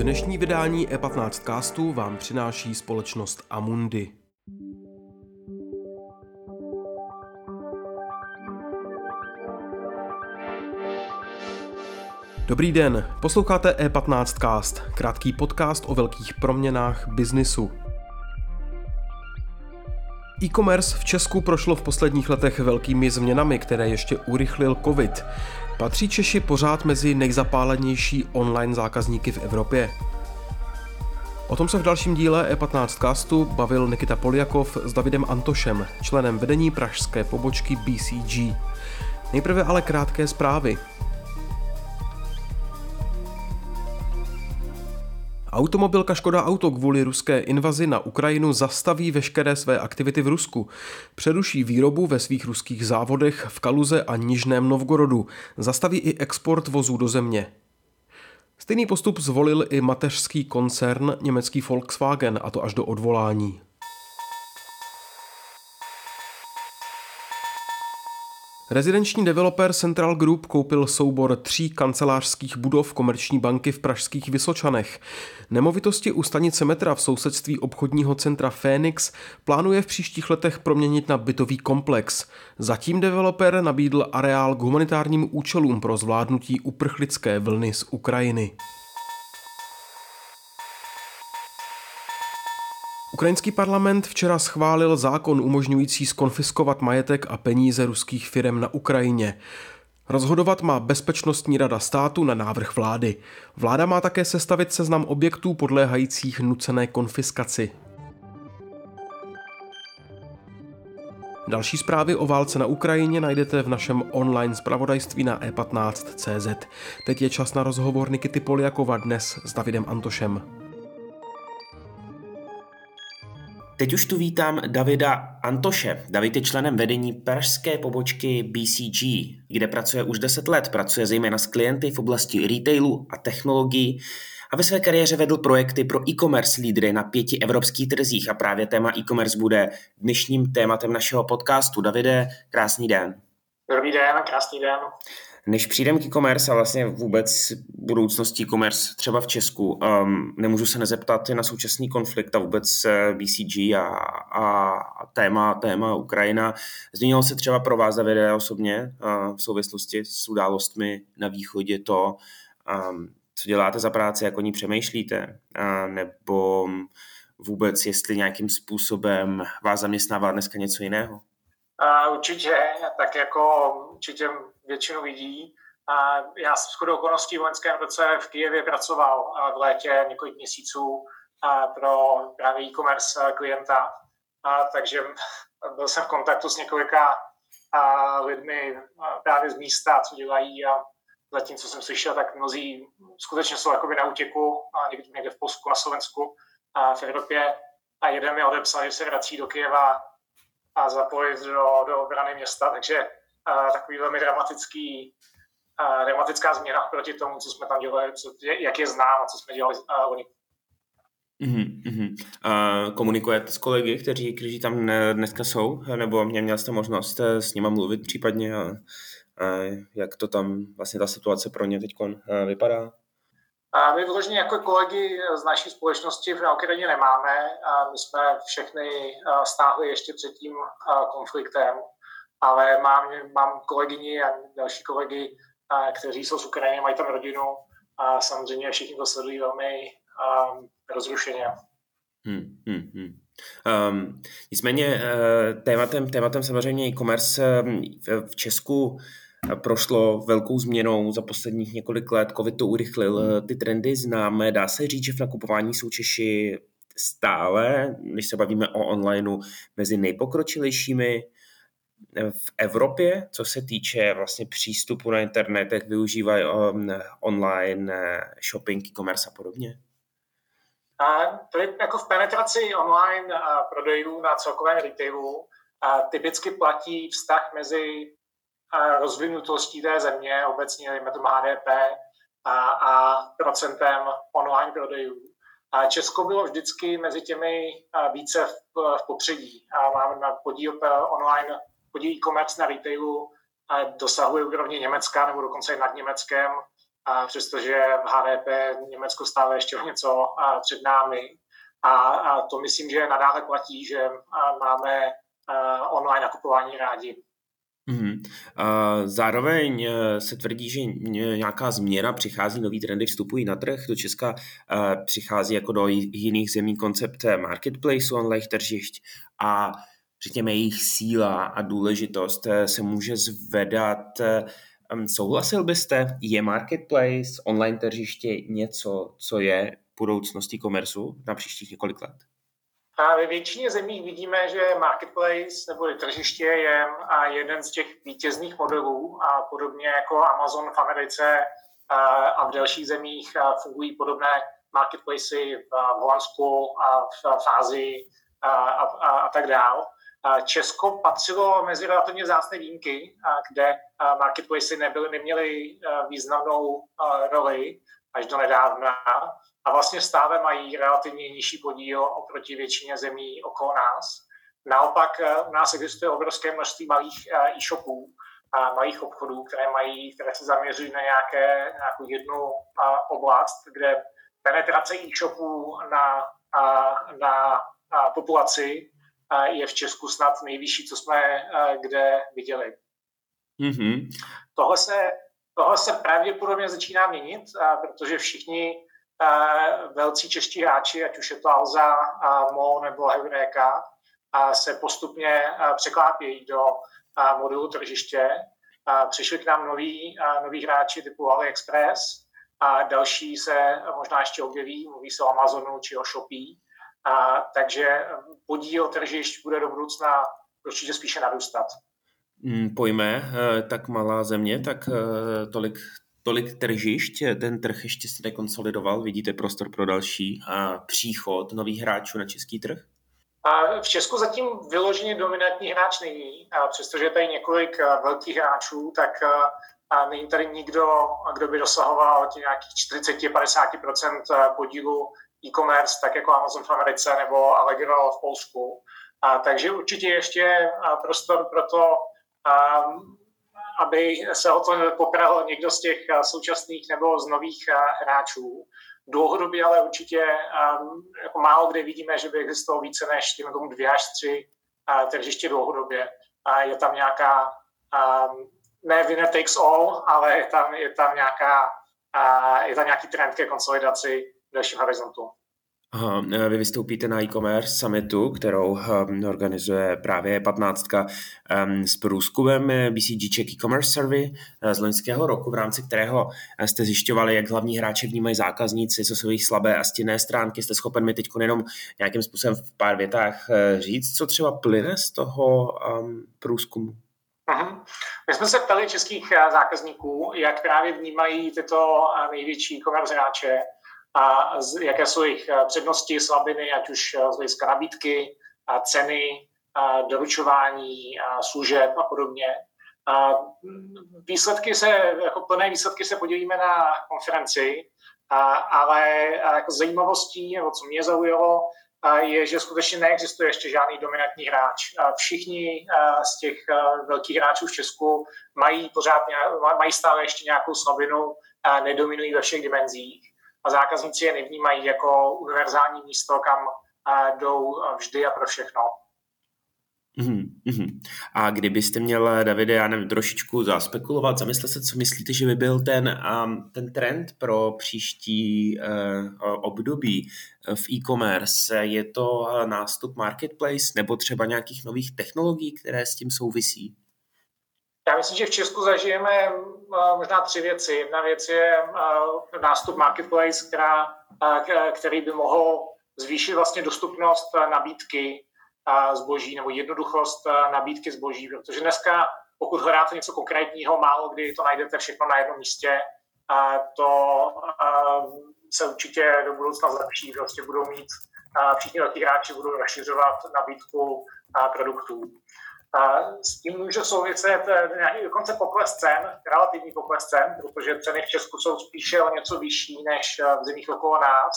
Dnešní vydání E15 castu vám přináší společnost Amundi. Dobrý den, posloucháte E15 Cast, krátký podcast o velkých proměnách biznisu. E-commerce v Česku prošlo v posledních letech velkými změnami, které ještě urychlil COVID. Patří Češi pořád mezi nejzapálenější online zákazníky v Evropě? O tom se v dalším díle E15 castu bavil Nikita Poliakov s Davidem Antošem, členem vedení pražské pobočky BCG. Nejprve ale krátké zprávy. Automobilka Škoda Auto kvůli ruské invazi na Ukrajinu zastaví veškeré své aktivity v Rusku. Přeruší výrobu ve svých ruských závodech v Kaluze a Nižném Novgorodu. Zastaví i export vozů do země. Stejný postup zvolil i mateřský koncern německý Volkswagen, a to až do odvolání. Rezidenční developer Central Group koupil soubor tří kancelářských budov komerční banky v pražských Vysočanech. Nemovitosti u stanice metra v sousedství obchodního centra Phoenix plánuje v příštích letech proměnit na bytový komplex. Zatím developer nabídl areál k humanitárním účelům pro zvládnutí uprchlické vlny z Ukrajiny. Ukrajinský parlament včera schválil zákon umožňující skonfiskovat majetek a peníze ruských firm na Ukrajině. Rozhodovat má Bezpečnostní rada státu na návrh vlády. Vláda má také sestavit seznam objektů podléhajících nucené konfiskaci. Další zprávy o válce na Ukrajině najdete v našem online zpravodajství na e15.cz. Teď je čas na rozhovor Nikity Poliakova dnes s Davidem Antošem. Teď už tu vítám Davida Antoše. David je členem vedení pražské pobočky BCG, kde pracuje už 10 let. Pracuje zejména s klienty v oblasti retailu a technologií a ve své kariéře vedl projekty pro e-commerce lídry na pěti evropských trzích a právě téma e-commerce bude dnešním tématem našeho podcastu. Davide, krásný den. Dobrý den, krásný den. Než přijdem k e-commerce a vlastně vůbec budoucností e-commerce třeba v Česku, um, nemůžu se nezeptat na současný konflikt a vůbec eh, BCG a, a, a téma, téma Ukrajina. Změnilo se třeba pro vás, Davide, osobně uh, v souvislosti s událostmi na východě to, um, co děláte za práci, jak o ní přemýšlíte, uh, nebo vůbec jestli nějakým způsobem vás zaměstnává dneska něco jiného? Uh, určitě, tak jako určitě většinu lidí. A já jsem shodou okolností v loňském roce v Kijevě pracoval v létě několik měsíců pro právě e-commerce klienta, a takže byl jsem v kontaktu s několika lidmi právě z místa, co dělají a zatím, co jsem slyšel, tak mnozí skutečně jsou jakoby na útěku, někde, někde v Polsku, na Slovensku, a v Evropě. A jeden mi odepsal, že se vrací do Kijeva a zapojit do, do obrany města, takže takový velmi dramatický, dramatická změna proti tomu, co jsme tam dělali, co, jak je znám a co jsme dělali oni. Mm-hmm. Uh, komunikujete s kolegy, kteří, kteří tam dneska jsou, nebo mě měl jste možnost eh, s nimi mluvit případně a, a jak to tam vlastně ta situace pro ně teď eh, vypadá? A my vyloženě jako kolegy z naší společnosti v Ukrajině nemáme. A my jsme všechny stáhli ještě před tím konfliktem ale mám, mám kolegyni a další kolegy, kteří jsou z Ukrajiny, mají tam rodinu a samozřejmě všichni to sledují velmi rozrušeně. Hmm, hmm, hmm. Um, nicméně uh, tématem, tématem samozřejmě e-commerce v, v Česku prošlo velkou změnou za posledních několik let. Covid to urychlil. Ty trendy známe. Dá se říct, že v nakupování jsou Češi stále, když se bavíme o onlineu, mezi nejpokročilejšími v Evropě, co se týče vlastně přístupu na internet, jak využívají um, online eh, shopping, e-commerce a podobně? A to je jako v penetraci online a prodejů na celkovém retailu a typicky platí vztah mezi rozvinutostí té země, obecně dejme tomu HDP, a, a procentem online prodejů. A Česko bylo vždycky mezi těmi více v, v popředí. A máme na podíl online podíl e-commerce na retailu dosahuje úrovně Německa nebo dokonce i nad Německem přestože v HDP Německo stále ještě o něco před námi. A, a to myslím, že nadále platí, že máme online nakupování rádi. Mm-hmm. Zároveň e, se tvrdí, že nějaká změna přichází, nový trendy vstupují na trh. Do Česka e, přichází jako do jiných zemí koncept marketplace online tržišť a řekněme jejich síla a důležitost se může zvedat. Souhlasil byste, je marketplace, online tržiště něco, co je budoucností komersu na příštích několik let? A ve většině zemí vidíme, že marketplace nebo tržiště je jeden z těch vítězných modelů a podobně jako Amazon v Americe a v dalších zemích fungují podobné marketplacy v Holandsku a v Ázii a, a, a, a tak dál. Česko patřilo mezi relativně zásné výjimky, kde marketplacy nebyly, neměly významnou roli až do nedávna a vlastně stále mají relativně nižší podíl oproti většině zemí okolo nás. Naopak eh, u nás existuje obrovské množství malých eh, e-shopů a malých obchodů, které, mají, které se zaměřují na nějaké, nějakou jednu oblast, kde penetrace e-shopů na, na, populaci je v Česku snad nejvyšší, co jsme eh, kde viděli. Mm-hmm. Tohle, se, tohle se pravděpodobně začíná měnit, protože všichni velcí čeští hráči, ať už je to Alza, Mo nebo Heureka, se postupně překlápějí do modulu tržiště. Přišli k nám noví, noví hráči typu AliExpress a další se možná ještě objeví, mluví se o Amazonu či o Shopee. A, takže podíl tržišť bude do budoucna určitě spíše narůstat. Hmm, pojme, eh, tak malá země, tak eh, tolik tolik tržišť, ten trh ještě se nekonsolidoval, vidíte prostor pro další a příchod nových hráčů na český trh? A v Česku zatím vyloženě dominantní hráč není, a přestože je tady několik velkých hráčů, tak a není tady nikdo, kdo by dosahoval nějakých 40-50% podílu e-commerce, tak jako Amazon v Americe nebo Allegro v Polsku. A, takže určitě ještě prostor pro to aby se o to popravil někdo z těch eh, současných nebo z nových eh, hráčů. Dlouhodobě ale určitě um, jako málo kde vidíme, že by existovalo více než tím tomu dvě až tři uh, tržiště dlouhodobě. A je tam nějaká, um, ne winner takes all, ale je tam, je tam, nějaká, je tam nějaký trend ke konsolidaci v dalším horizontu. Aha, e, vy vystoupíte na e-commerce summitu, kterou um, organizuje právě 15. Um, s průzkumem BCG Czech e-commerce survey uh, z loňského roku, v rámci kterého jste zjišťovali, jak hlavní hráče vnímají zákazníci, co jsou jejich slabé a stinné stránky. Jste schopen mi teď jenom nějakým způsobem v pár větách říct, co třeba plyne z toho um, průzkumu? Uh-huh. My jsme se ptali českých zákazníků, jak právě vnímají tyto největší e-commerce hráče a jaké jsou jejich eh, přednosti, slabiny, ať už eh, z hlediska nabídky, a ceny, a doručování, a služeb a podobně. A výsledky se, jako plné výsledky se podívíme na konferenci, a, ale a jako zajímavostí, nebo co mě zaujalo, a je, že skutečně neexistuje ještě žádný dominantní hráč. A všichni z těch velkých hráčů v Česku mají pořád, mají stále ještě nějakou slabinu, a nedominují ve všech dimenzích a zákazníci je nevnímají jako univerzální místo, kam jdou vždy a pro všechno. Mm-hmm. A kdybyste měl, Davide, já nevím, trošičku zaspekulovat, zamyslet se, co myslíte, že by byl ten, um, ten trend pro příští uh, období v e-commerce? Je to nástup marketplace nebo třeba nějakých nových technologií, které s tím souvisí? Já myslím, že v Česku zažijeme eh, možná tři věci. Jedna věc je eh, nástup marketplace, která, eh, který by mohl zvýšit vlastně dostupnost nabídky zboží nebo jednoduchost nabídky zboží, protože dneska, pokud hledáte něco konkrétního, málo kdy to najdete všechno na jednom místě, to se určitě do budoucna zlepší, prostě budou mít všichni velký hráči budou rozšiřovat nabídku produktů. S tím může souviset eh, nějaký dokonce pokles cen, relativní pokles cen, protože ceny v Česku jsou spíše o něco vyšší než eh, v zemích okolo nás.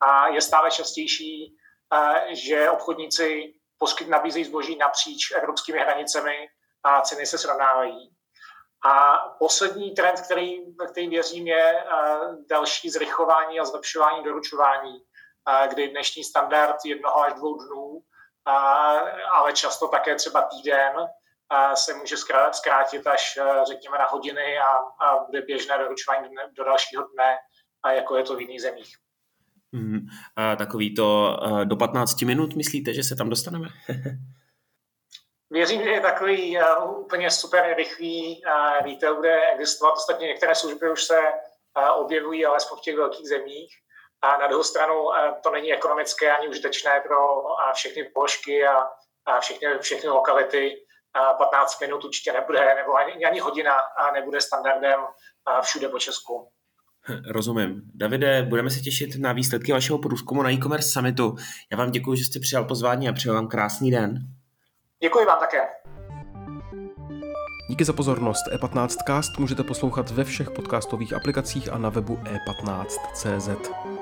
A je stále častější, eh, že obchodníci poskyt nabízejí zboží napříč evropskými hranicemi a ceny se srovnávají. A poslední trend, který, který věřím, je další zrychlování a zlepšování doručování, kdy dnešní standard jednoho až dvou dnů, ale často také třeba týden, se může zkrátit až řekněme na hodiny a, a bude běžné doručování do dalšího dne, jako je to v jiných zemích. Mm, a takový to do 15 minut, myslíte, že se tam dostaneme? Věřím, že je takový uh, úplně super rychlý uh, retail bude existovat. Ostatně některé služby už se uh, objevují, alespoň v těch velkých zemích. A na druhou stranu uh, to není ekonomické ani užitečné pro uh, všechny položky a, a všechny, všechny lokality. Uh, 15 minut určitě nebude, nebo ani, ani hodina nebude standardem všude po Česku. Rozumím. Davide, budeme se těšit na výsledky vašeho průzkumu na e-commerce summitu. Já vám děkuji, že jste přijal pozvání a přeju vám krásný den. Děkuji vám také. Díky za pozornost. E15cast můžete poslouchat ve všech podcastových aplikacích a na webu e15.cz.